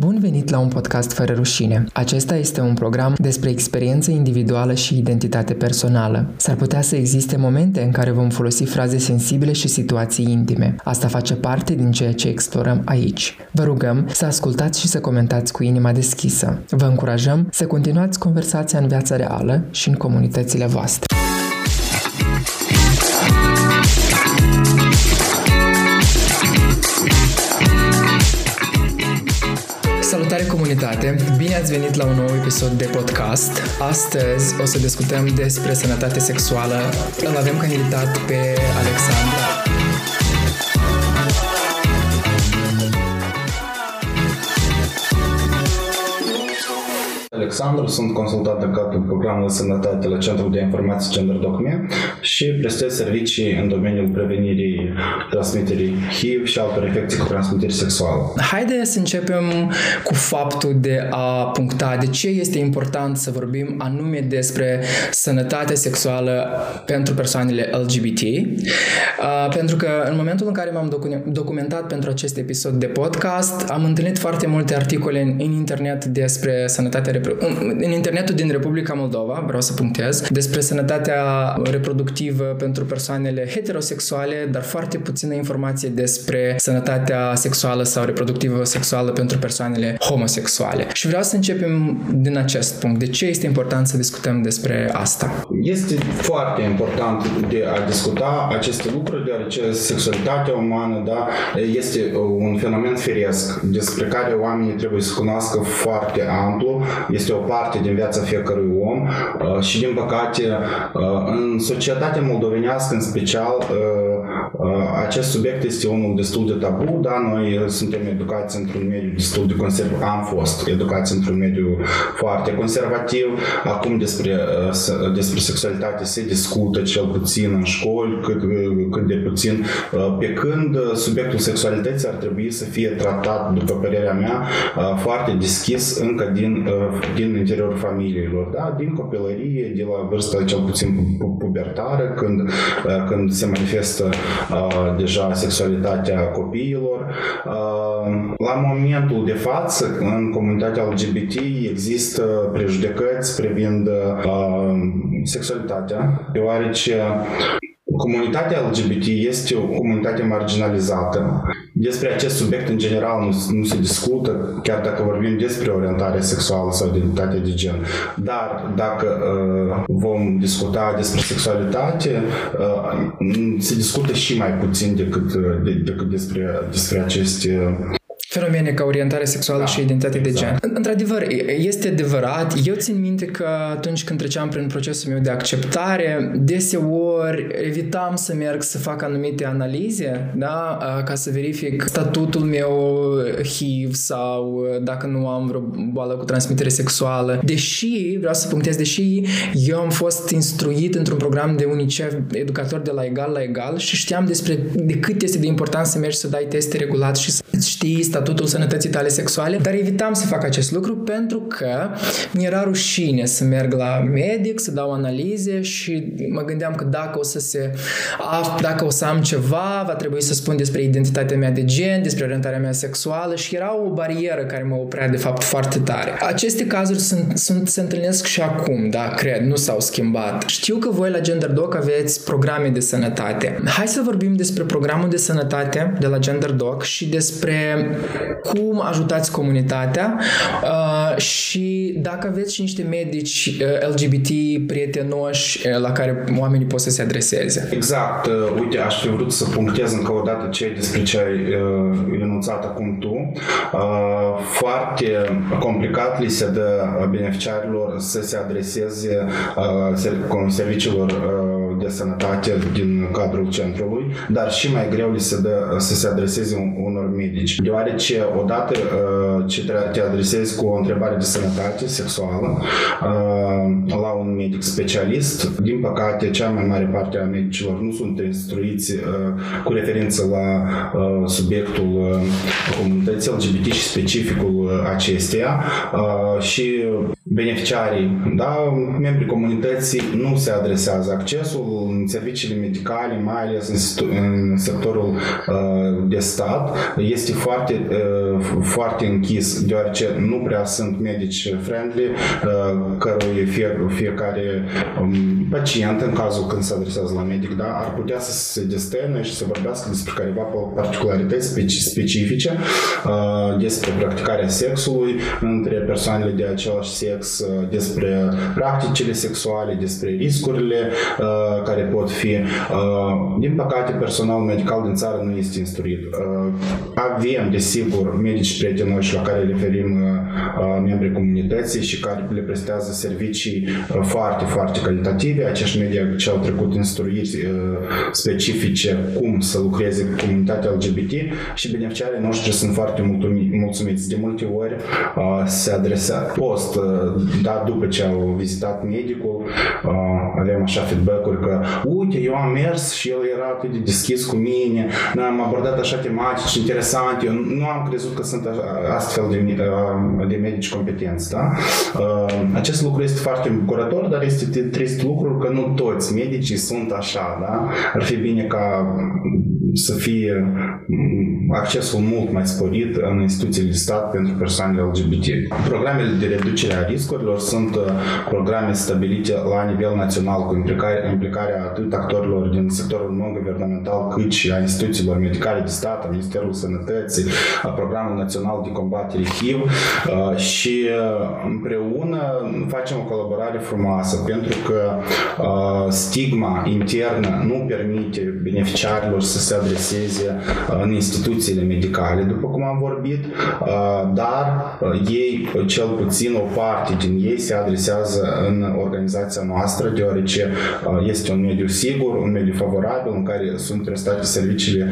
Bun venit la un podcast fără rușine. Acesta este un program despre experiență individuală și identitate personală. S-ar putea să existe momente în care vom folosi fraze sensibile și situații intime. Asta face parte din ceea ce explorăm aici. Vă rugăm să ascultați și să comentați cu inima deschisă. Vă încurajăm să continuați conversația în viața reală și în comunitățile voastre. Salutare comunitate! Bine ați venit la un nou episod de podcast. Astăzi o să discutăm despre sănătate sexuală. Îl avem ca invitat pe Alexandra. Alexandru, sunt consultant în cadrul programului de sănătate la Centrul de Informații Gender Docme și prestez servicii în domeniul prevenirii transmiterii HIV și altor infecții cu transmitere sexuală. Haide să începem cu faptul de a puncta de ce este important să vorbim anume despre sănătate sexuală pentru persoanele LGBT. Uh, pentru că în momentul în care m-am documentat pentru acest episod de podcast, am întâlnit foarte multe articole în, în internet despre sănătatea în internetul din Republica Moldova, vreau să punctez, despre sănătatea reproductivă pentru persoanele heterosexuale, dar foarte puțină informație despre sănătatea sexuală sau reproductivă sexuală pentru persoanele homosexuale. Și vreau să începem din acest punct. De ce este important să discutăm despre asta? Este foarte important de a discuta aceste lucruri, deoarece sexualitatea umană da, este un fenomen firesc despre care oamenii trebuie să cunoască foarte amplu. Este este o parte din viața fiecărui om uh, și din păcate uh, în societatea moldovenească în special uh, acest subiect este unul destul de tabu, da, noi suntem educați într-un mediu destul de conservativ, am fost educați într-un mediu foarte conservativ, acum despre, despre sexualitate se discută cel puțin în școli, cât, cât de puțin, pe când subiectul sexualității ar trebui să fie tratat, după părerea mea, foarte deschis încă din, din interiorul familiilor, da? din copilărie, de la vârsta cel puțin pubertară, când, uh, când se manifestă uh, deja sexualitatea copiilor. Uh, la momentul de față, în comunitatea LGBT există prejudecăți privind uh, sexualitatea, deoarece Comunitatea LGBT este o comunitate marginalizată. Despre acest subiect, în general, nu, nu se discută, chiar dacă vorbim despre orientare sexuală sau identitate de gen. Dar dacă uh, vom discuta despre sexualitate, uh, se discută și mai puțin decât, uh, de, decât despre, despre aceste fenomene ca orientare sexuală da, și identitate exact. de gen. Într-adevăr, este adevărat. Eu țin minte că atunci când treceam prin procesul meu de acceptare, deseori evitam să merg să fac anumite analize, da, ca să verific statutul meu HIV sau dacă nu am vreo boală cu transmitere sexuală. Deși, vreau să punctez, deși eu am fost instruit într-un program de UNICEF, educator de la egal la egal și știam despre de cât este de important să mergi să dai teste regulat și să știi statutul sănătății tale sexuale, dar evitam să fac acest lucru pentru că mi era rușine să merg la medic, să dau analize și mă gândeam că dacă o să se dacă o să am ceva, va trebui să spun despre identitatea mea de gen, despre orientarea mea sexuală și era o barieră care mă oprea de fapt foarte tare. Aceste cazuri sunt, sunt, se întâlnesc și acum, da, cred, nu s-au schimbat. Știu că voi la Gender Doc aveți programe de sănătate. Hai să vorbim despre programul de sănătate de la Gender Doc și despre cum ajutați comunitatea uh, și dacă aveți și niște medici uh, LGBT prietenoși uh, la care oamenii pot să se adreseze. Exact. Uh, uite, aș fi vrut să punctez încă o dată ce despre ce ai uh, enunțat acum tu. Uh, foarte complicat li se dă beneficiarilor să se adreseze uh, serviciilor uh, de sănătate din cadrul centrului, dar și mai greu li se dă să se adreseze unor medici. Deoarece odată uh, ce te adresezi cu o întrebare de sănătate sexuală uh, la un medic specialist, din păcate, cea mai mare parte a medicilor nu sunt instruiți uh, cu referință la subiectul comunității LGBT și specificul acesteia și beneficiarii, da, membrii comunității nu se adresează. Accesul în serviciile medicale, mai ales în, în sectorul uh, de stat, este foarte, uh, foarte închis, deoarece nu prea sunt medici friendly, uh, cărui fie, fiecare um, pacient, în cazul când se adresează la medic, da, ar putea să se destene și să vorbească despre careva particularități specifice, uh, despre practicarea sexului între persoanele de același sex, uh, despre practicile sexuale, despre riscurile uh, care pot fi. Din păcate, personal medical din țară nu este instruit. Avem, desigur, medici prietenoși la care referim membrii comunității și care le prestează servicii foarte, foarte calitative. Acești media ce au trecut instruiri specifice cum să lucreze cu comunitatea LGBT și beneficiarii noștri sunt foarte mulțumiți. De multe ori se adresează post, da, după ce au vizitat medicul, avem așa feedback-uri că uite, eu am mers și el era atât de deschis cu mine, noi am abordat așa tematici interesante, eu nu am crezut că sunt astfel de, de medici competenți. Da? Acest lucru este foarte bucurător, dar este trist lucru că nu toți medicii sunt așa. Da? Ar fi bine ca să fie accesul mult mai sporit în instituțiile de stat pentru persoanele LGBT. Programele de reducere a riscurilor sunt uh, programe stabilite la nivel național cu implicarea, implicarea atât actorilor din sectorul non-guvernamental cât și a instituțiilor medicale de stat, a Ministerului Sănătății, a Programul Național de Combatere HIV uh, și uh, împreună facem o colaborare frumoasă pentru că stigma internă nu permite beneficiarilor să se adreseze în instituțiile medicale, după cum am vorbit, dar ei, cel puțin o parte din ei, se adresează în organizația noastră, deoarece este un mediu sigur, un mediu favorabil în care sunt prestate serviciile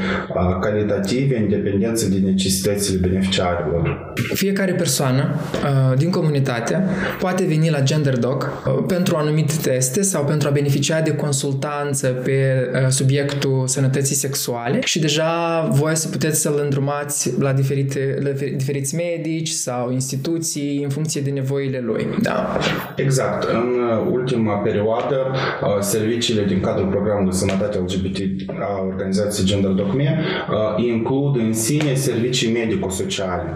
calitative, în dependență de necesitățile beneficiarilor. Fiecare persoană din comunitate poate veni la GenderDoc pentru anumite teste sau pentru a beneficia de consultanță pe subiectul sănătății sexuale și deja voi să puteți să-l îndrumați la, diferite, la diferiți medici sau instituții în funcție de nevoile lui. Da. Exact. În ultima perioadă, serviciile din cadrul programului de sănătate LGBT a organizației Gender Docme includ în sine servicii medico-sociale.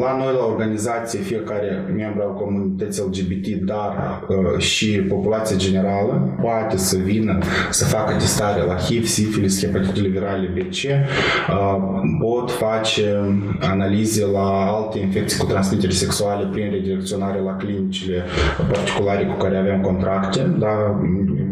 La noi, la organizație, fiecare membru al comunității LGBT, dar și populația generală, poate să vină să facă testare la HIV, sifilis, hepatitele virale B, C, pot face analize la alte infecții cu transmitere sexuale prin redirecționare la clinicile particulare cu care avem contracte, da,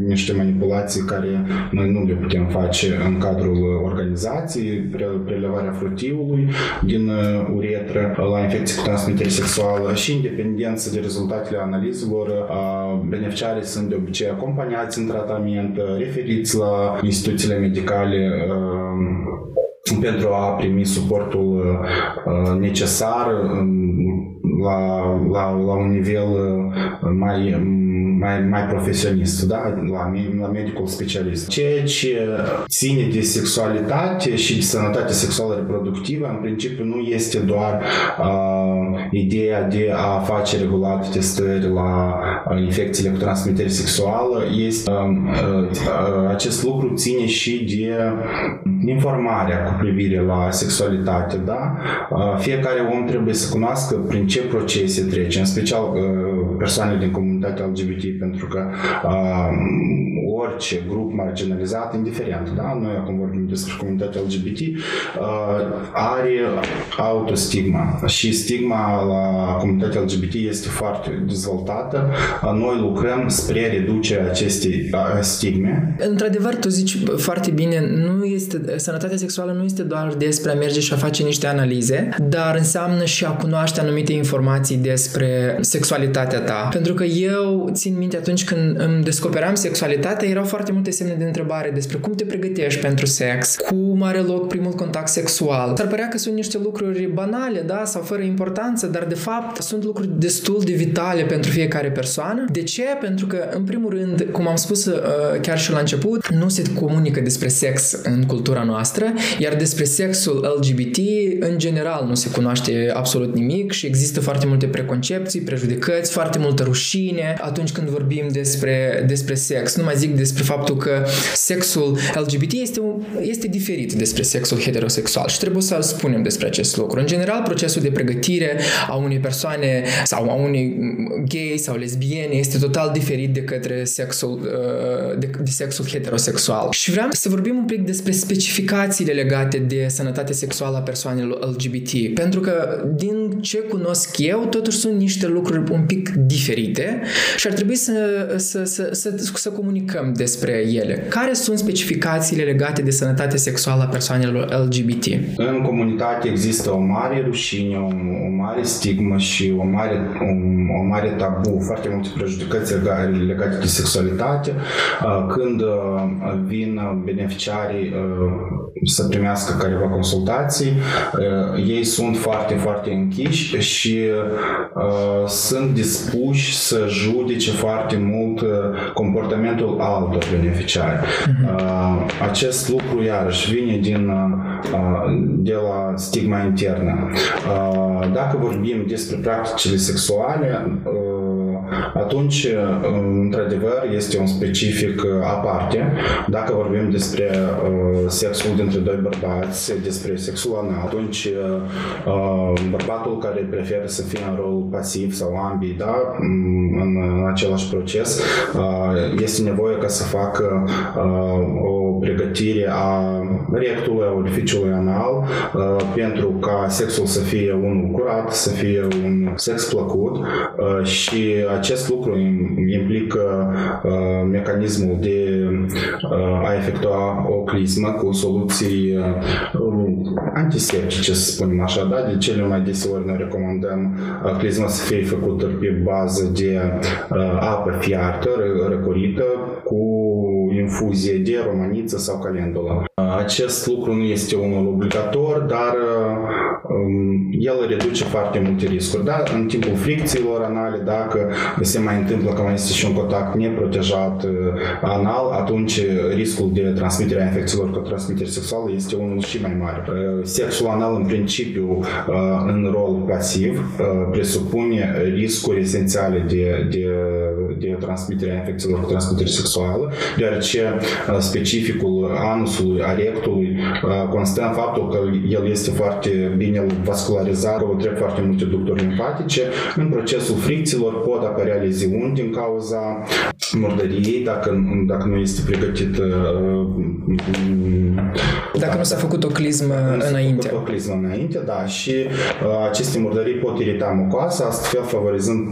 niște manipulații care noi nu le putem face în cadrul organizației, prelevarea frutiului din uretră la infecții cu transmitere sexuală și independență de rezultatele analizelor, beneficiarii sunt de obicei acompaniați în tratament, referiți la instituțiile medicale pentru a primi suportul necesar la, la, la un nivel mai mai, mai profesionist, da? la, la medicul specialist. Ceea ce ține de sexualitate și de sănătate sexuală reproductivă, în principiu nu este doar uh, ideea de a face regulat testări la uh, infecțiile cu transmitere sexuală, este uh, uh, acest lucru ține și de informarea cu privire la sexualitate, da? Uh, fiecare om trebuie să cunoască prin ce procese trece, în special uh, persoanele din comunitatea LGBT pentru că uh, orice grup marginalizat, indiferent, da? noi acum vorbim despre comunitatea LGBT, uh, are autostigma și stigma la comunitatea LGBT este foarte dezvoltată. Uh, noi lucrăm spre reducerea acestei uh, stigme. Într-adevăr, tu zici foarte bine, nu este, sănătatea sexuală nu este doar despre a merge și a face niște analize, dar înseamnă și a cunoaște anumite informații despre sexualitatea ta. Pentru că eu țin minte atunci când îmi descoperam sexualitatea, erau foarte multe semne de întrebare despre cum te pregătești pentru sex, cum are loc primul contact sexual. S-ar părea că sunt niște lucruri banale, da, sau fără importanță, dar de fapt sunt lucruri destul de vitale pentru fiecare persoană. De ce? Pentru că, în primul rând, cum am spus uh, chiar și la început, nu se comunică despre sex în cultura noastră, iar despre sexul LGBT în general nu se cunoaște absolut nimic și există foarte multe preconcepții, prejudecăți, foarte multă rușine atunci când vorbim despre, despre sex. Nu mai zic despre faptul că sexul LGBT este, este diferit despre sexul heterosexual și trebuie să spunem despre acest lucru. În general, procesul de pregătire a unei persoane sau a unei gay sau lesbiene este total diferit de către sexul, uh, de, de sexul heterosexual. Și vreau să vorbim un pic despre specificațiile legate de sănătate sexuală a persoanelor LGBT. Pentru că din ce cunosc eu, totuși sunt niște lucruri un pic diferite și ar trebui să, să, să, să, să comunicăm despre ele. Care sunt specificațiile legate de sănătate sexuală a persoanelor LGBT? În comunitate există o mare rușine, o, o mare stigmă și o mare, o, o mare tabu, foarte multe prejudecăți legate de sexualitate. Când vin beneficiarii să primească careva consultații, ei sunt foarte, foarte închiși și sunt dispuși să judece foarte mult comportamentul altor beneficiari. Uh-huh. Acest lucru, iarăși, vine din, de la stigma internă. Dacă vorbim despre practicile sexuale, atunci, într-adevăr, este un specific aparte. Dacă vorbim despre sexul dintre doi bărbați, despre sexul anal, atunci bărbatul care preferă să fie în rol pasiv sau ambii, da, în același proces, este nevoie ca să facă o pregătire a rectului, a orificiului anal, pentru ca sexul să fie unul curat, să fie un sex plăcut și acest lucru implică uh, mecanismul de uh, a efectua o clismă cu soluții uh, antiseptice, să spunem așa, da? De cele mai deseori noi recomandăm uh, clisma să fie făcută pe bază de uh, apă fiartă, răcorită, cu infuzie de romaniță sau calendula. Acest lucru nu este unul obligator, dar um, el reduce foarte multe riscuri. Da? În timpul fricțiilor anale, dacă se mai întâmplă că mai este și un contact neprotejat uh, anal, atunci riscul de transmitere a infecțiilor cu transmitere sexuală este unul și mai mare. Uh, sexul anal, în principiu, uh, în rol pasiv, presupune riscuri esențiale de, de, de transmitere a infecțiilor cu transmitere sexuală, deoarece specificul anusului, a rectului, constă în faptul că el este foarte bine vascularizat, trec foarte multe ducturi limfatice. În procesul fricțiilor pot apărea leziuni din cauza murdăriei, dacă, dacă nu este pregătit dacă nu s-a făcut o clismă înainte. S-a făcut o clismă înainte, da, și uh, aceste murdării pot irita mucoasa, astfel favorizând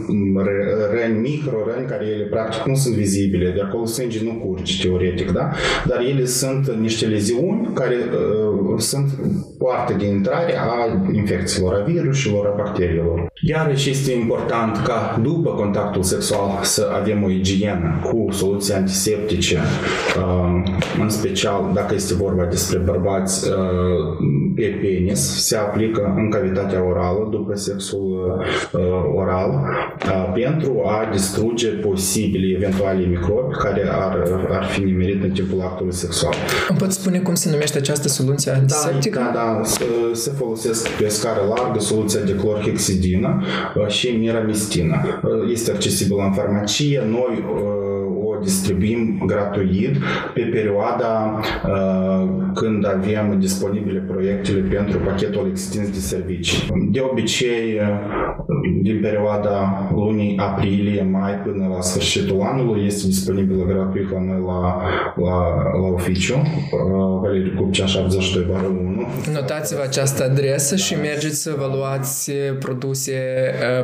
răni, micro-răni, care ele practic nu sunt vizibile, de acolo sânge nu curge teoretic, da? Dar ele sunt niște leziuni care uh, sunt poartă de intrare a infecțiilor, a virusilor, a bacteriilor. Iarăși este important ca după contactul sexual să avem o igienă cu soluții antiseptice, uh, în special dacă este vorba despre bărbați uh, pe penis, se aplică în cavitatea orală după sexul uh, oral pentru a distruge posibili eventuali microbi care ar, ar fi nimerit în timpul actului sexual. Îmi poți spune cum se numește această soluție antiseptică? Da, da, da. Se folosesc pe scară largă soluția de clorhexidină și miramistină. Este accesibilă în farmacie. Noi o distribuim gratuit pe perioada când avem disponibile proiectele pentru pachetul extins de servicii. De obicei, din perioada lunii aprilie-mai până la sfârșitul anului este disponibilă gratuit la noi la, la, la oficiu, Valeriu Cupcea 72 1. Notați-vă această adresă și mergeți să vă luați produse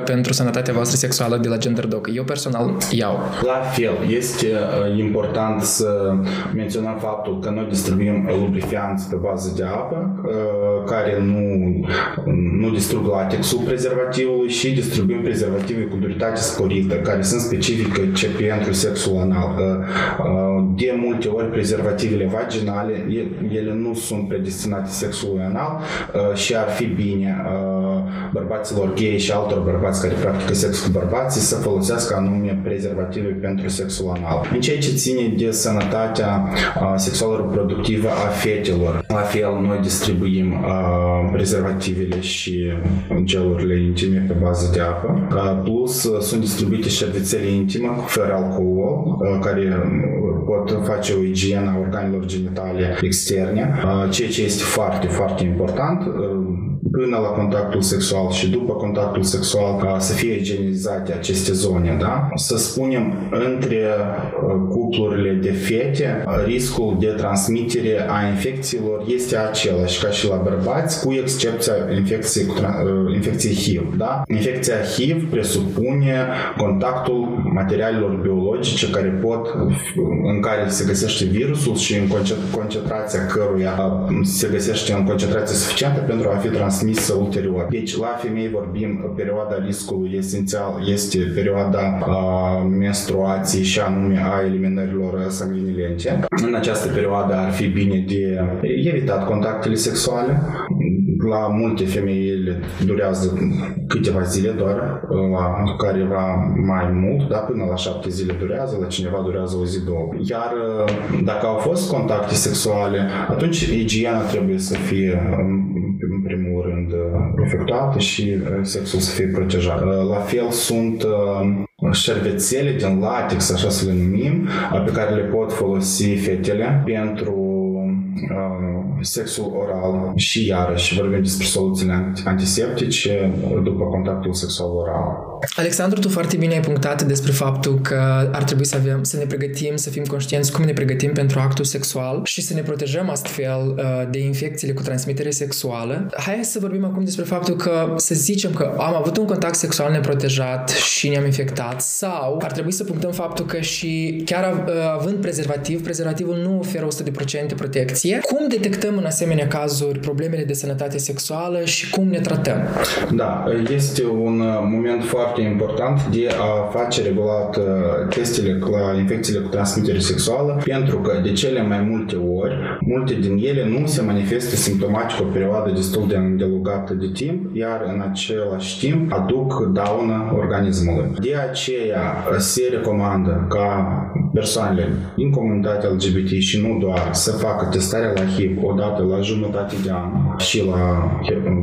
pentru sănătatea voastră sexuală de la GenderDoc. Eu personal iau. La fel, este este uh, important să menționăm faptul că noi distribuim lubrifianți pe bază de apă, uh, care nu, nu distrug latexul prezervativului și distribuim prezervative cu duritate sporită, care sunt specifice pentru sexul anal. De multe ori prezervativele vaginale, ele nu sunt predestinate sexului anal și ar fi bine bărbaților gay și altor bărbați care practică sex cu bărbații să folosească anume prezervative pentru sexul anal. În ceea ce ține de sănătatea sexuală reproductivă a fetelor, la fel noi distribuim prezervativele și gelurile intime pe bază de apă. Plus sunt distribuite șervețele intime fără alcool, care pot face o igienă a organelor genitale externe, ceea ce este foarte, foarte important până la contactul sexual și după contactul sexual ca să fie igienizate aceste zone, da? Să spunem, între uh, cuplurile de fete, riscul de transmitere a infecțiilor este același ca și la bărbați, cu excepția infecției, cu, uh, infecției HIV, da? Infecția HIV presupune contactul materialelor biologice care pot, în care se găsește virusul și în concentrația căruia uh, se găsește în concentrație suficientă pentru a fi transmis transmisă ulterior. Deci la femei vorbim, perioada riscului esențial este perioada a menstruației și anume a eliminărilor sanguinilente. În această perioadă ar fi bine de evitat contactele sexuale. La multe femei ele durează câteva zile doar, la careva mai mult, da, până la șapte zile durează, la cineva durează o zi, două. Iar dacă au fost contacte sexuale, atunci igiena trebuie să fie în primul rând uh, efectuată și uh, sexul să fie protejat. Uh, la fel sunt șervețele din latex, așa să le numim, pe care le pot folosi fetele pentru sexul oral și iarăși vorbim despre soluțiile antiseptice după contactul sexual oral. Alexandru, tu foarte bine ai punctat despre faptul că ar trebui să avem, să ne pregătim, să fim conștienți cum ne pregătim pentru actul sexual și să ne protejăm astfel uh, de infecțiile cu transmitere sexuală. Hai să vorbim acum despre faptul că să zicem că am avut un contact sexual neprotejat și ne-am infectat sau ar trebui să punctăm faptul că și chiar uh, având prezervativ, prezervativul nu oferă 100% protecție. Cum detectăm în asemenea cazuri problemele de sănătate sexuală și cum ne tratăm? Da, este un uh, moment foarte foarte important de a face regulat uh, testele la infecțiile cu transmitere sexuală, pentru că de cele mai multe ori, multe din ele nu se manifestă simptomatic o perioadă destul de îndelugată de timp, iar în același timp aduc daună organismului. De aceea se recomandă ca persoanele din comunitatea LGBT și nu doar să facă testarea la HIV odată la jumătate de an și la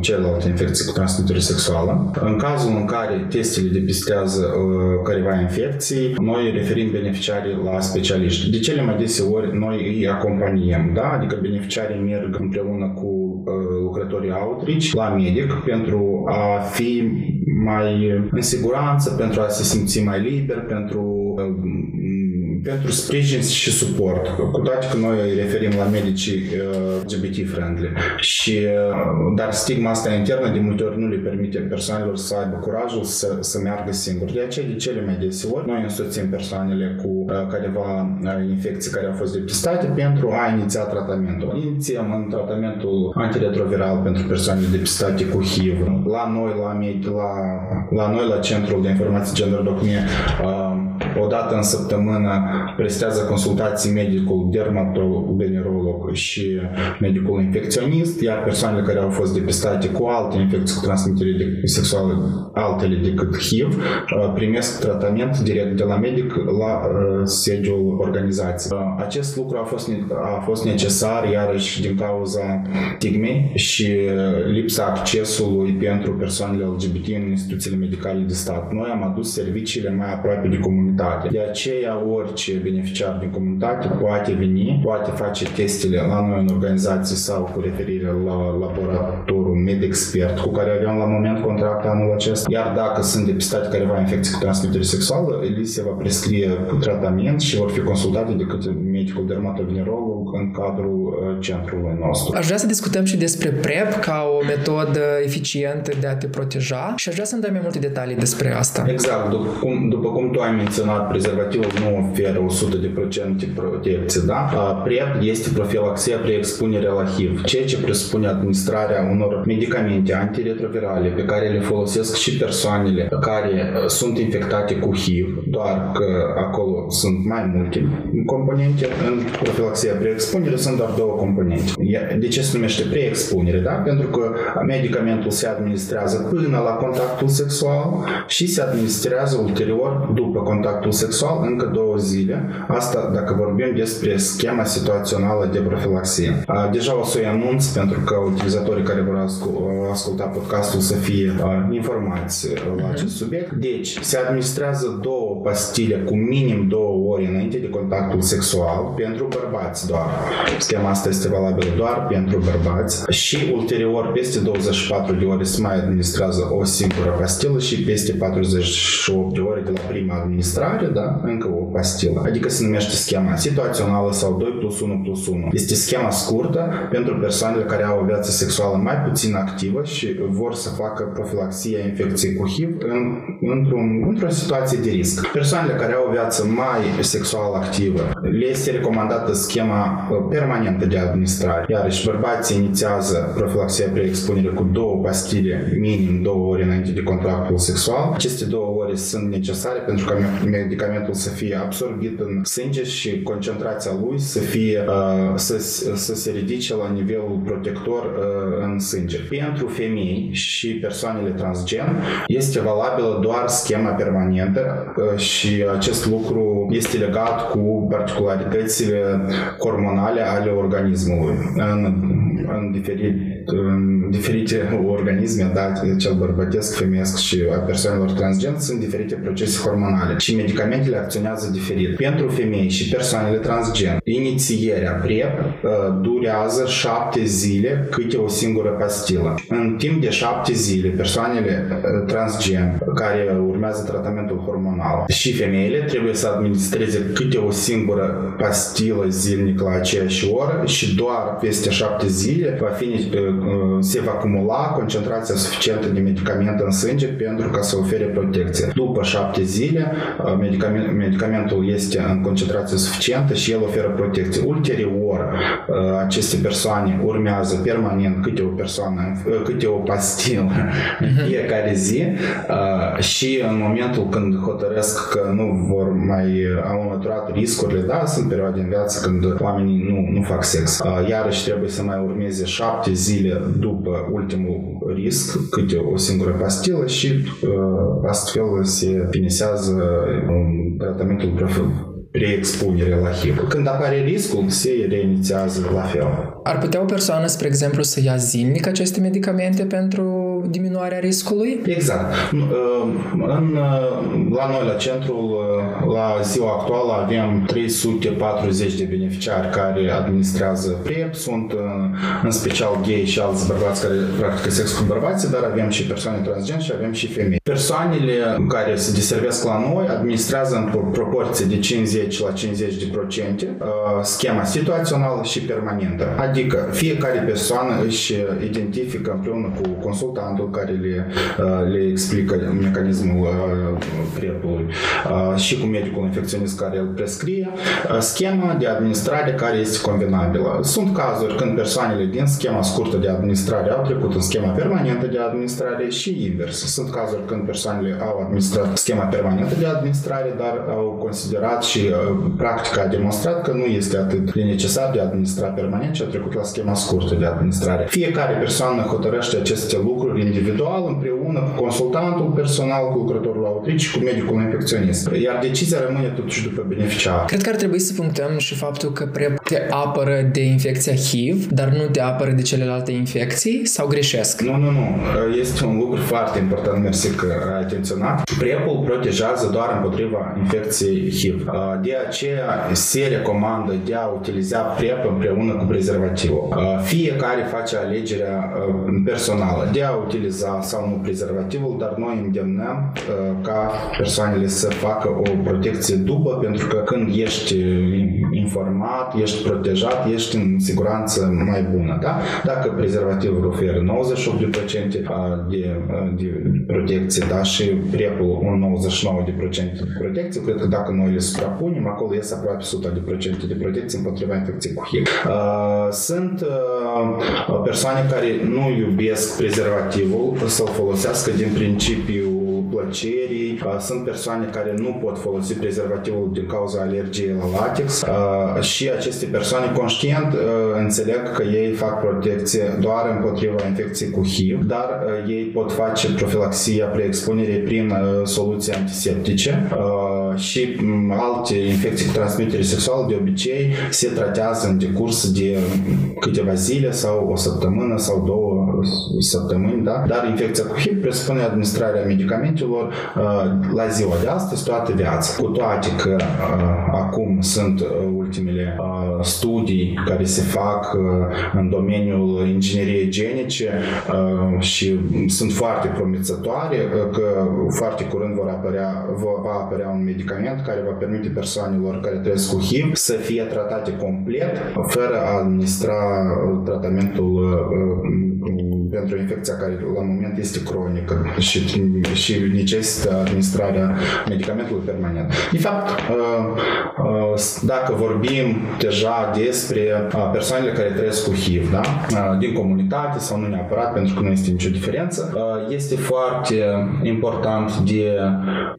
celelalte infecții cu transmitere sexuală. În cazul în care testele le depistează uh, careva infecții, noi referim beneficiarii la specialiști. De cele mai deseori noi îi acompaniem, da? adică beneficiarii merg împreună cu uh, lucrătorii outreach la medic pentru a fi mai în siguranță, pentru a se simți mai liber, pentru uh, pentru sprijin și suport, cu toate că noi îi referim la medicii uh, LGBT-friendly. Și, uh, dar stigma asta internă de multe ori nu le permite persoanelor să aibă curajul să, să meargă singuri. De aceea, de cele mai deseori, noi însoțim persoanele cu uh, careva infecții care au fost depistate pentru a iniția tratamentul. Inițiem în tratamentul antiretroviral pentru persoanele depistate cu HIV. La noi, la, la, la noi, la Centrul de Informații Gender Docmie, o dată în săptămână prestează consultații medicul dermatovenerolog și medicul infecționist, iar persoanele care au fost depistate cu alte infecții cu transmitere sexuală altele decât HIV uh, primesc tratament direct de la medic la uh, sediul organizației. Uh, acest lucru a fost, a fost necesar iarăși din cauza stigmei și lipsa accesului pentru persoanele LGBT în instituțiile medicale de stat. Noi am adus serviciile mai aproape de comunitate. De aceea orice beneficiar din comunitate poate veni, poate face testele la noi în organizație sau cu referire la laboratorul med-expert cu care aveam la moment contract anul acesta. Iar dacă sunt depistate careva infecții cu transmitere sexuală, li se va prescrie tratament și vor fi consultate de către medicul dermatovenerolog în cadrul uh, centrului nostru. Aș vrea să discutăm și despre PrEP ca o metodă eficientă de a te proteja și aș vrea să-mi dai mai multe detalii despre asta. Exact. După cum, după cum tu ai menționat, prezervativul nu oferă 100% protecție, da? PrEP este profilaxia preexpunere la HIV, ceea ce presupune administrarea unor medicamente antiretrovirale pe care le folosesc și persoanele care sunt infectate cu HIV, doar că acolo sunt mai multe componente. În profilaxia preexpunere sunt doar două componente. De ce se numește preexpunere? Da? Pentru că medicamentul se administrează până la contactul sexual și se administrează ulterior după contactul sexual încă două zile. Asta dacă vorbim despre schema situațională de profilaxie. Deja o să-i anunț pentru că utilizatorii care vor asculta podcastul să fie informați la acest subiect. Deci, se administrează două pastile cu minim două ori înainte de contactul sexual pentru bărbați doar. Schema asta este valabilă doar pentru bărbați și ulterior peste 24 de ore se mai administrează o singură pastilă și peste 48 de ore de la prima administrare, da, încă o pastilă. Adică se numește schema situațională sau 2 plus 1 plus 1. Este schema scurtă pentru persoanele care au o viață sexuală mai puțin activă și vor să facă profilaxia infecției cu HIV în, într-un, într-o situație de risc. Persoanele care au o viață mai sexual activă, le este recomandată schema uh, permanentă de administrare. Iarăși, bărbații inițiază profilaxia preexpunere cu două pastile, minim două ore înainte de contractul sexual. Aceste două ore sunt necesare pentru ca medicamentul să fie absorbit în sânge și concentrația lui să fie uh, să, să se ridice la nivelul protector uh, în sânge. Pentru femei și persoanele transgen este valabilă doar schema permanentă și acest lucru este legat cu particularitățile hormonale În, în, diferit, în diferite organisme, da, cel bărbătesc, femeesc și a persoanelor transgen, sunt diferite procese hormonale și medicamentele acționează diferit. Pentru femei și persoanele transgen, inițierea PrEP durează șapte zile câte o singură pastilă. În timp de șapte zile, persoanele transgen care urmează tratamentul hormonal și femeile trebuie să administreze câte o singură pastilă zilnic la aceeași oră și doar peste șapte zile va fi, se va acumula concentrația suficientă de medicament în sânge pentru ca să ofere protecție. După șapte zile, medicamentul este în concentrație suficientă și el oferă protecție. Ulterior, aceste persoane urmează permanent câte o persoană, câte o pastilă în mhm. fiecare zi și în momentul când hotărăsc că nu vor mai au înlăturat riscurile, da, sunt perioade în viață când oamenii nu, nu fac sex. Iarăși trebuie să mai urmeze șapte zile după ultimul risc, câte o singură pastilă și astfel se finisează tratamentul preexpunere la HIV. Când apare riscul, se reinițiază la fel. Ar putea o persoană, spre exemplu, să ia zilnic aceste medicamente pentru diminuarea riscului? Exact. În, la noi, la centrul, la ziua actuală, avem 340 de beneficiari care administrează PrEP. Sunt în special gay și alți bărbați care practică sex cu bărbații, dar avem și persoane transgen și avem și femei. Persoanele care se deservesc la noi administrează în proporție de 50 la 50 de procente schema situațională și permanentă. Adică fiecare persoană își identifică împreună cu consultantul consultantul care le, uh, le explică mecanismul uh, prepului uh, și cu medicul infecționist care îl prescrie, schema de administrare care este convenabilă. Sunt cazuri când persoanele din schema scurtă de administrare au trecut în schema permanentă de administrare și invers. Sunt cazuri când persoanele au administrat schema permanentă de administrare, dar au considerat și practica a demonstrat că nu este atât de necesar de administra permanent și a trecut la schema scurtă de administrare. Fiecare persoană hotărăște aceste lucruri individual, împreună cu consultantul personal, cu lucrătorul autric și cu medicul infecționist. Iar decizia rămâne totuși după beneficiar. Cred că ar trebui să punctăm și faptul că PrEP te apără de infecția HIV, dar nu te apără de celelalte infecții sau greșesc? Nu, nu, nu. Este un lucru foarte important, mersi că ai atenționat. PrEP-ul protejează doar împotriva infecției HIV. De aceea se recomandă de a utiliza PrEP împreună cu prezervativul. Fiecare face alegerea personală de a utiliza sau nu prezervativul, dar noi îndemnăm uh, ca persoanele să facă o protecție după, pentru că când ești informat, ești ești protejat, ești în siguranță mai bună. Da? Dacă prezervativul oferă 98% de, de protecție da? și prepul un 99% de protecție, cred că dacă noi le suprapunem, acolo ies aproape 100% de protecție împotriva infecției cu HIV. Sunt persoane care nu iubesc prezervativul să-l folosească din principiu plăcerii. Sunt persoane care nu pot folosi prezervativul din cauza alergiei la latex și aceste persoane conștient înțeleg că ei fac protecție doar împotriva infecției cu HIV, dar ei pot face profilaxia preexpunere prin soluții antiseptice și alte infecții cu transmitere sexuală de obicei se tratează în decurs de câteva zile sau o săptămână sau două săptămâni, da? dar infecția cu HIV presupune administrarea medicamentelor uh, la ziua de astăzi toată viața. Cu toate că uh, acum sunt uh, ultimele studii care se fac în domeniul ingineriei genice și sunt foarte promițătoare că foarte curând vor apărea, va apărea un medicament care va permite persoanelor care trăiesc cu HIV să fie tratate complet fără a administra tratamentul pentru infecția care la moment este cronică și, și necesită administrarea medicamentului permanent. De fapt, uh, uh, dacă vorbim deja despre uh, persoanele care trăiesc cu HIV, da? din comunitate sau nu neapărat, pentru că nu este nicio diferență, este foarte important de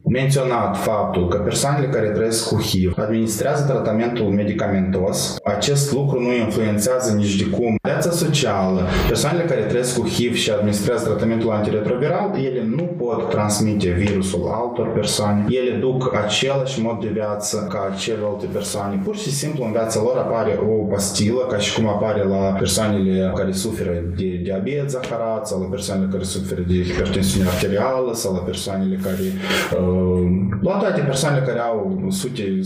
menționat faptul că persoanele care trăiesc cu HIV administrează tratamentul medicamentos. Acest lucru nu influențează nici de cum viața socială. Persoanele care trăiesc cu HIV și administrează tratamentul antiretroviral, ele nu pot transmite virusul altor persoane. Ele duc același mod de viață ca celelalte persoane. Pur și simplu în viața lor apare o pastilă, ca și cum apare la persoanele care suferă de diabet zaharat sau la persoanele care suferă de hipertensiune arterială sau la persoanele care uh, la toate persoanele care au sute,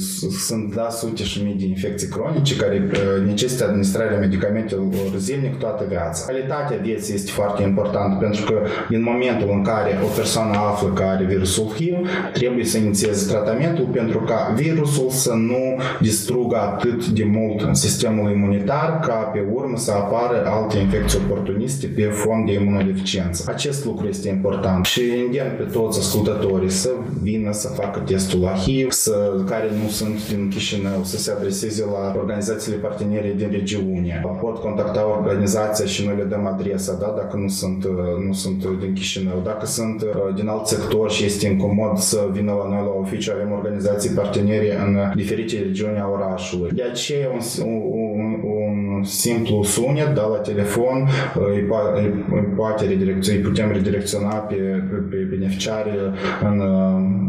sunt da sute și mii de infecții cronice care uh, necesită administrarea medicamentelor zilnic toată viața. Calitatea vieții este foarte important pentru că în momentul în care o persoană află că are virusul HIV, trebuie să inițieze tratamentul pentru ca virusul să nu distrugă atât de mult sistemul imunitar ca pe urmă să apară alte infecții oportuniste pe fond de imunodeficiență. Acest lucru este important și îndemn pe toți ascultătorii să vină să facă testul la HIV, să, care nu sunt din Chișinău, să se adreseze la organizațiile partenere din regiune. Pot contacta organizația și noi le dăm adresa, da, dacă nu sunt, uh, nu sunt din Chișinău. Dacă sunt uh, din alt sector și este incomod să vină la noi la oficiu, avem organizații parteneri în diferite regiuni a orașului. De aceea un, un, un simplu sunet da, la telefon uh, îi, îi, poate redirecționa, îi putem redirecționa pe, pe, pe beneficiari în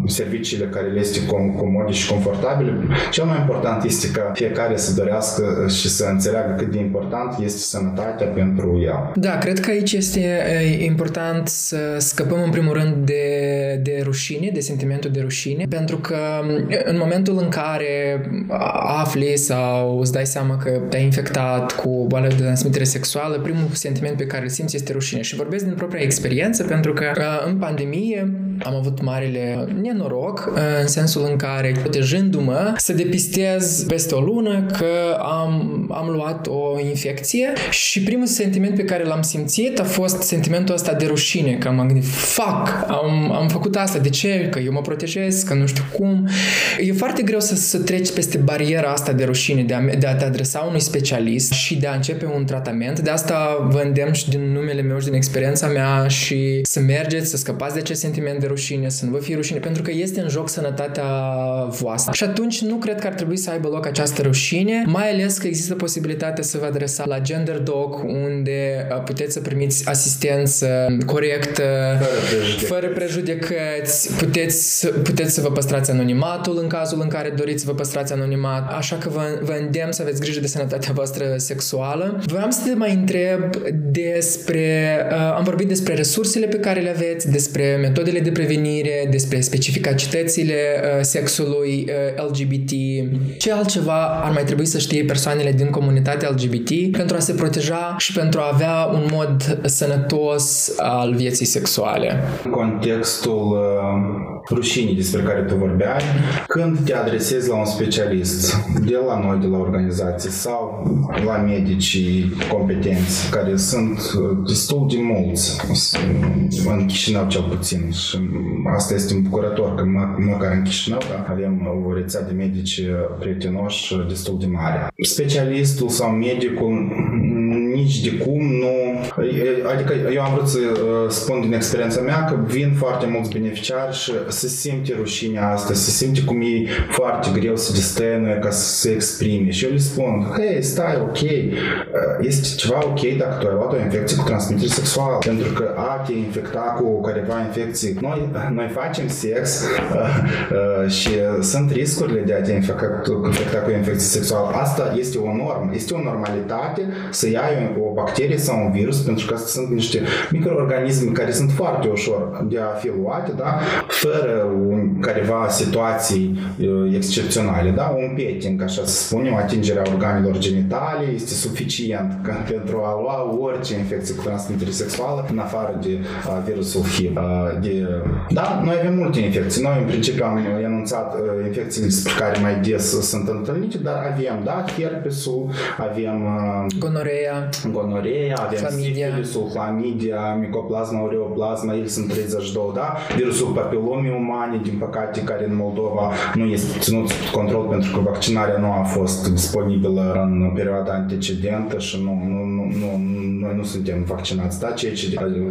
serviciile care le este comode și confortabile. Cel mai important este ca fiecare să dorească și să înțeleagă cât de important este sănătatea pentru ea. Da, cred că aici este important să scăpăm în primul rând de, de rușine, de sentimentul de rușine, pentru că în momentul în care afli sau îți dai seama că te-ai infectat cu boală de transmitere sexuală, primul sentiment pe care îl simți este rușine. Și vorbesc din propria experiență, pentru că în pandemie am avut marele nenoroc, în sensul în care, protejându-mă, să depistez peste o lună că am, am luat o infecție și primul sentiment pe care l-am simțit a fost sentimentul ăsta de rușine, că m-am gândit, fuck, am, am făcut asta, de ce? Că eu mă protejez, că nu știu cum. E foarte greu să, să treci peste bariera asta de rușine, de a, de a te adresa unui specialist și de a începe un tratament. De asta vă îndemn și din numele meu și din experiența mea și să mergeți, să scăpați de acest sentiment de rușine, să nu vă fie rușine, pentru că este în joc sănătatea voastră. Și atunci nu cred că ar trebui să aibă loc această rușine, mai ales că există posibilitatea să vă adresa la Gender Doc, unde puteți să primiți asistență corectă, fără prejudecăți, fără prejudecăți. Puteți, puteți să vă păstrați anonimatul în cazul în care doriți să vă păstrați anonimat, așa că vă, vă îndemn să aveți grijă de sănătatea voastră sexuală. Vreau să te mai întreb despre, uh, am vorbit despre resursele pe care le aveți, despre metodele de prevenire, despre specificitățile uh, sexului uh, LGBT. Ce altceva ar mai trebui să știe persoanele din comunitatea LGBT pentru a se proteja și pentru a avea un mod sănătos al vieții sexuale? În contextul uh, rușinii despre care tu vorbeai, când te adresezi la un specialist de la noi, de la organizație sau la medicii competenți, care sunt uh, destul de mulți în Chișinău cel puțin și asta este îmbucurător că mă, măcar în Chișinău da, avem o rețea de medici prietenoși destul de mare. Specialistul sau medicul nici de cum nu... Adică eu am vrut să uh, spun din experiența mea că vin foarte mulți beneficiari și se simte rușinea asta, se simte cum e foarte greu să destăinuie ca să se exprime. Și eu le spun, hei, stai, ok, uh, este ceva ok dacă tu ai luat o infecție cu transmitere sexuală, pentru că a te infecta cu careva infecții. Noi, noi facem sex uh, și sunt riscurile de a te infecta, infecta cu infecție sexuală. Asta este o normă, este o normalitate să iai o bacterie sau un virus, pentru că asta sunt niște microorganisme care sunt foarte ușor de a fi luate, da? fără un, careva situații uh, excepționale. Da? Un petting, așa să spunem, atingerea organelor genitale este suficient ca, pentru a lua orice infecție cu transmitere sexuală în afară de uh, virusul HIV. Uh, de, da, noi avem multe infecții. Noi, în principiu, am anunțat uh, infecțiile despre care mai des sunt întâlnite, dar avem, da, herpesul, avem uh, gonoreea, gonoreea, avem Flamidia. sifilisul, flamidia, micoplasma, ureoplasma, ele sunt 32, da? Virusul papilomii umane, din păcate, care în Moldova nu este ținut control pentru că vaccinarea nu a fost disponibilă în perioada antecedentă și nu, nu, nu, nu, noi nu suntem vaccinați, da? Ceea ce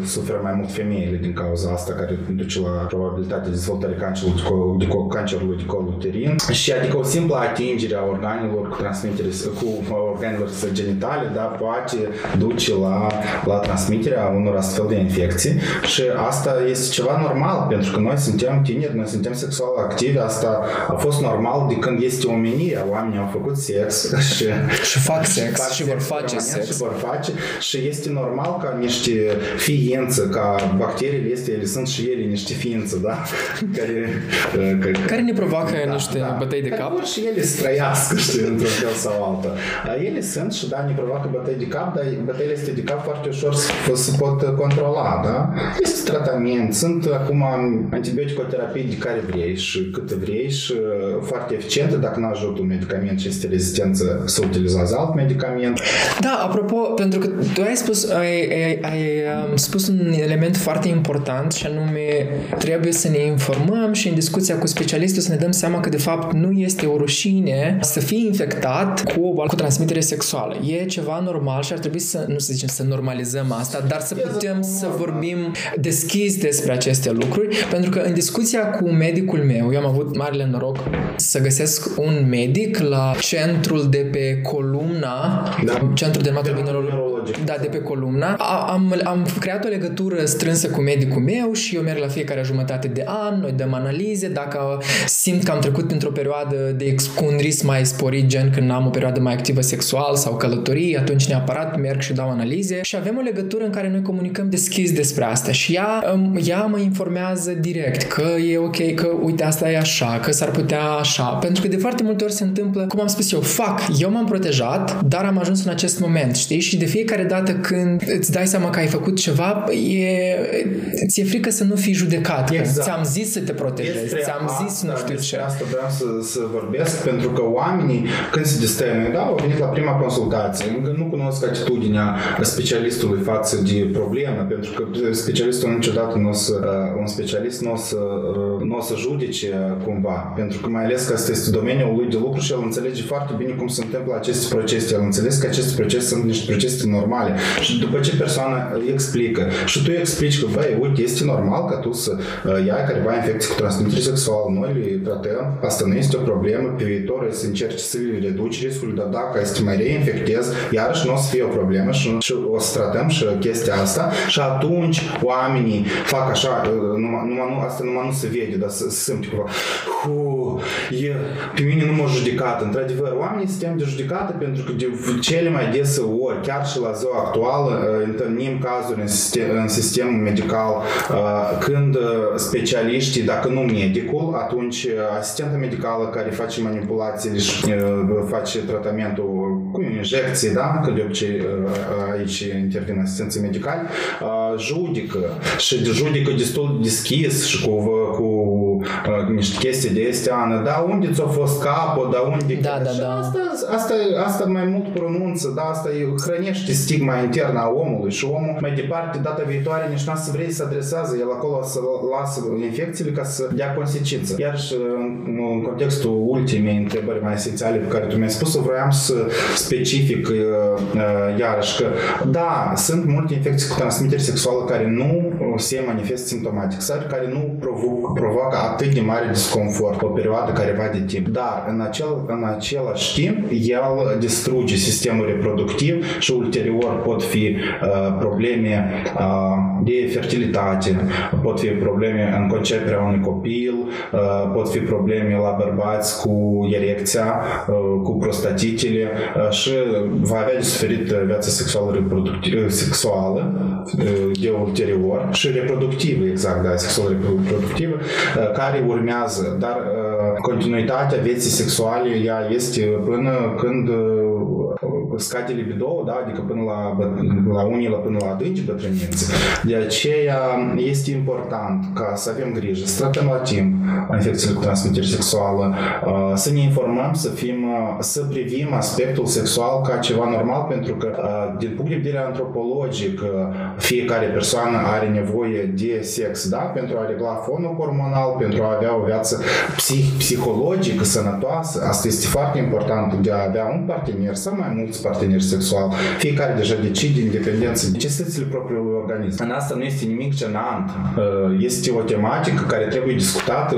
suferă mai mult femeile din cauza asta, care duce la probabilitatea de dezvoltare cancerului de, col, cancerului de col uterin. Și adică o simplă atingere a organelor cu transmitere, cu organelor genitale, da, poate duce la, la transmiterea unor astfel de infecții și asta este ceva normal pentru că noi suntem tineri, noi suntem sexual activi, asta a fost normal de când este omenirea, oamenii au făcut sex și, și fac sex și, și vor face sex și vor face și este normal ca niște ființe, ca bacteriile este, ele sunt și ele niște ființe, da? Care, care, care ne provoacă da, niște da, bătăi de cap. și ele să trăiască, știi, într-un fel sau altă. Ele sunt și da, ne provoacă bătăi de cap, dar bătăile este de cap foarte ușor să, să pot controla, da? Este tratament, sunt acum antibioticoterapii de care vrei și cât vrei și foarte eficiente, dacă nu ajută un medicament și este rezistență, să utilizează alt medicament. Da, apropo, pentru că tu ai spus, ai, ai, ai um, spus un element foarte important și anume trebuie să ne informăm și în discuția cu specialistul să ne dăm seama că de fapt nu este o rușine să fii infectat cu o boală cu transmitere sexuală. E ceva normal și ar trebui să, nu să zicem să normalizăm asta, dar să putem să vorbim deschis despre aceste lucruri, pentru că în discuția cu medicul meu, eu am avut marele noroc să găsesc un medic la centrul de pe columna, da. centrul de dermatologic, da, de pe columna. Am, am creat o legătură strânsă cu medicul meu și eu merg la fiecare jumătate de an, noi dăm analize, dacă simt că am trecut într-o perioadă de cu un risc mai sporit, gen când am o perioadă mai activă sexual sau călătorii, atunci neapărat merg și dau analize și avem o legătură în care noi comunicăm deschis despre asta și ea, ea mă informează direct că e ok, că uite asta e așa, că s-ar putea așa, pentru că de foarte multe ori se întâmplă, cum am spus eu, fac, eu m-am protejat, dar am ajuns în acest moment, știi? Și de fiecare dată când îți dai seama că ai făcut ceva, e, ți-e frică să nu fii judecat. Exact. Ți-am zis să te protejezi, despre ți-am asta, zis nu știu ce. asta vreau să, să vorbesc, pentru că oamenii, când se distăinuie, da, au venit la prima consultație, încă nu cunosc atitudinea specialistului față de problemă, pentru că specialistul niciodată nu o să, uh, un specialist nu o să, uh, nu o să judece cumva, pentru că mai ales că asta este domeniul lui de lucru și el înțelege foarte bine cum se întâmplă aceste procese. El înțeles că aceste procese sunt niște procese normale și după ce persoana îi explică și tu îi explici că, băi, uite, este normal ca tu să uh, iai careva infecții cu transmitere sexuală, noi le tratăm, asta nu este o problemă, pe viitor să încerci să le reduci riscul, dar dacă este mai reinfectezi, iarăși nu o să fie o problemă și, și o să tratăm și chestia asta. Și atunci oamenii fac așa, uh, numai, numai nu, asta numai nu se vede, dar să simte cumva, hu, e, pe mine nu m-a judecat. Într-adevăr, oamenii suntem de judecată pentru că de cele mai des ori, chiar și la ziua actuală întâlnim cazuri în, sistem, în sistemul medical când specialiștii, dacă nu medicul, atunci asistenta medicală care face manipulațiile și face tratamentul cu injecții, da? că de obicei aici intervin asistenții medicali, judică și judică destul deschis și cu, cu niște chestii de este ană, da, unde ți-a fost capul, da, unde... Da, da, da. Asta, asta, asta mai mult pronunță, da, asta hrănește stigma internă a omului și omul mai departe, data viitoare, nici n-a să vrei să adresează, el acolo să lasă infecțiile ca să dea consecință. Iar și în contextul ultimei întrebări mai esențiale pe care tu mi-ai spus vreau să specific iarăși că da, sunt multe infecții cu transmitere sexuală care nu se manifestă simptomatic sau care nu provoc, provoacă atât de mare disconfort pe o perioadă careva de timp. Dar în, acel, în același timp el distruge sistemul reproductiv și ulterior pot fi uh, probleme uh, de fertilitate, pot fi probleme în conceperea unui copil, uh, pot fi probleme la bărbați cu erecția, uh, cu prostatitele uh, și va avea de suferit viața sexuală reproductivă, sexuală de ulterior și reproductivă, exact, da, sexuală reproductivă, care urmează, dar continuitatea vieții sexuale ea este până când scade libido, da? adică până la, la unii la până la adânci bătrânețe. De aceea este important ca să avem grijă, să tratăm la timp infecțiile cu transmitere sexuală, să ne informăm, să fim, să privim aspectul sexual ca ceva normal, pentru că din punct de vedere antropologic fiecare persoană are nevoie de sex, da? pentru a regla fonul hormonal, pentru a avea o viață psih, psihologică sănătoasă. Asta este foarte important de a avea un partener sau mai mulți parteneri sexual. Fiecare deja decide independență de necesitățile propriului organism. În asta nu este nimic genant. Uh, este o tematică care trebuie discutată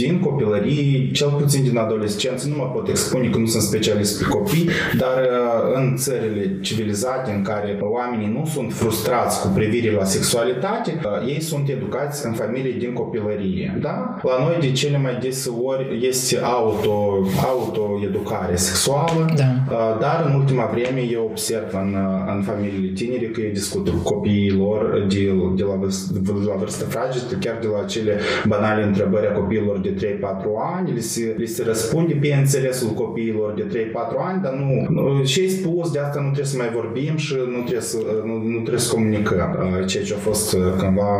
din copilărie, cel puțin din adolescență. Nu mă pot expune că nu sunt specialist pe copii, dar uh, în țările civilizate în care oamenii nu sunt frustrați cu privire la sexualitate, uh, ei sunt educați în familie din copilărie. Da? La noi de cele mai des ori este auto, auto-educare sexuală, da. dar în ultima vreme eu observ în, în familiile tinere că ei discută cu copiii lor de, de, la, de la vârstă fragedă, chiar de la cele banale întrebări a copiilor de 3-4 ani, li se, li se răspunde pe înțelesul copiilor de 3-4 ani, dar nu, nu ce ai spus, de asta nu trebuie să mai vorbim și nu trebuie să, nu, nu trebuie să comunicăm. Ceea ce a fost cândva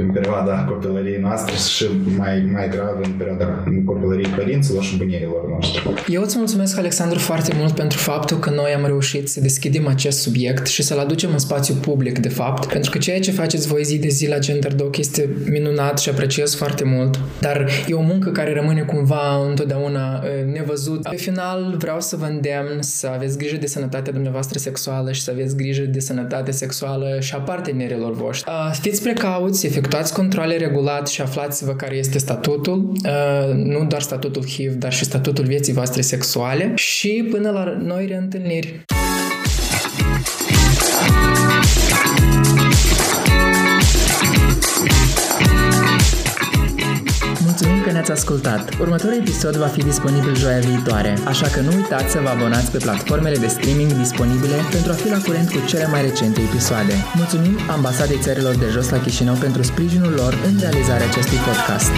în perioada copilăriei noastre și mai, mai grav în perioada copilăriei părinților și bunieilor noștri. Eu îți mulțumesc, Alexandru, foarte mult pentru faptul că noi am reușit să deschidem acest subiect și să-l aducem în spațiu public, de fapt, pentru că ceea ce faceți voi zi de zi la GenderDoc este minunat și apreciez foarte mult, dar e o muncă care rămâne cumva întotdeauna nevăzut. Pe final, vreau să vă îndemn să aveți grijă de sănătatea dumneavoastră sexuală și să aveți grijă de sănătate sexuală și a partenerilor voștri. Fiți precauți, efectuați controle regulat și aflați-vă care este statutul, nu doar statutul HIV, dar și statutul vieții voastre sexuale și până la noi reîntâlniri. Mulțumim că ne-ați ascultat. Următorul episod va fi disponibil joia viitoare, așa că nu uitați să vă abonați pe platformele de streaming disponibile pentru a fi la curent cu cele mai recente episoade. Mulțumim Ambasadei Țărilor de Jos la Chișinău pentru sprijinul lor în realizarea acestui podcast.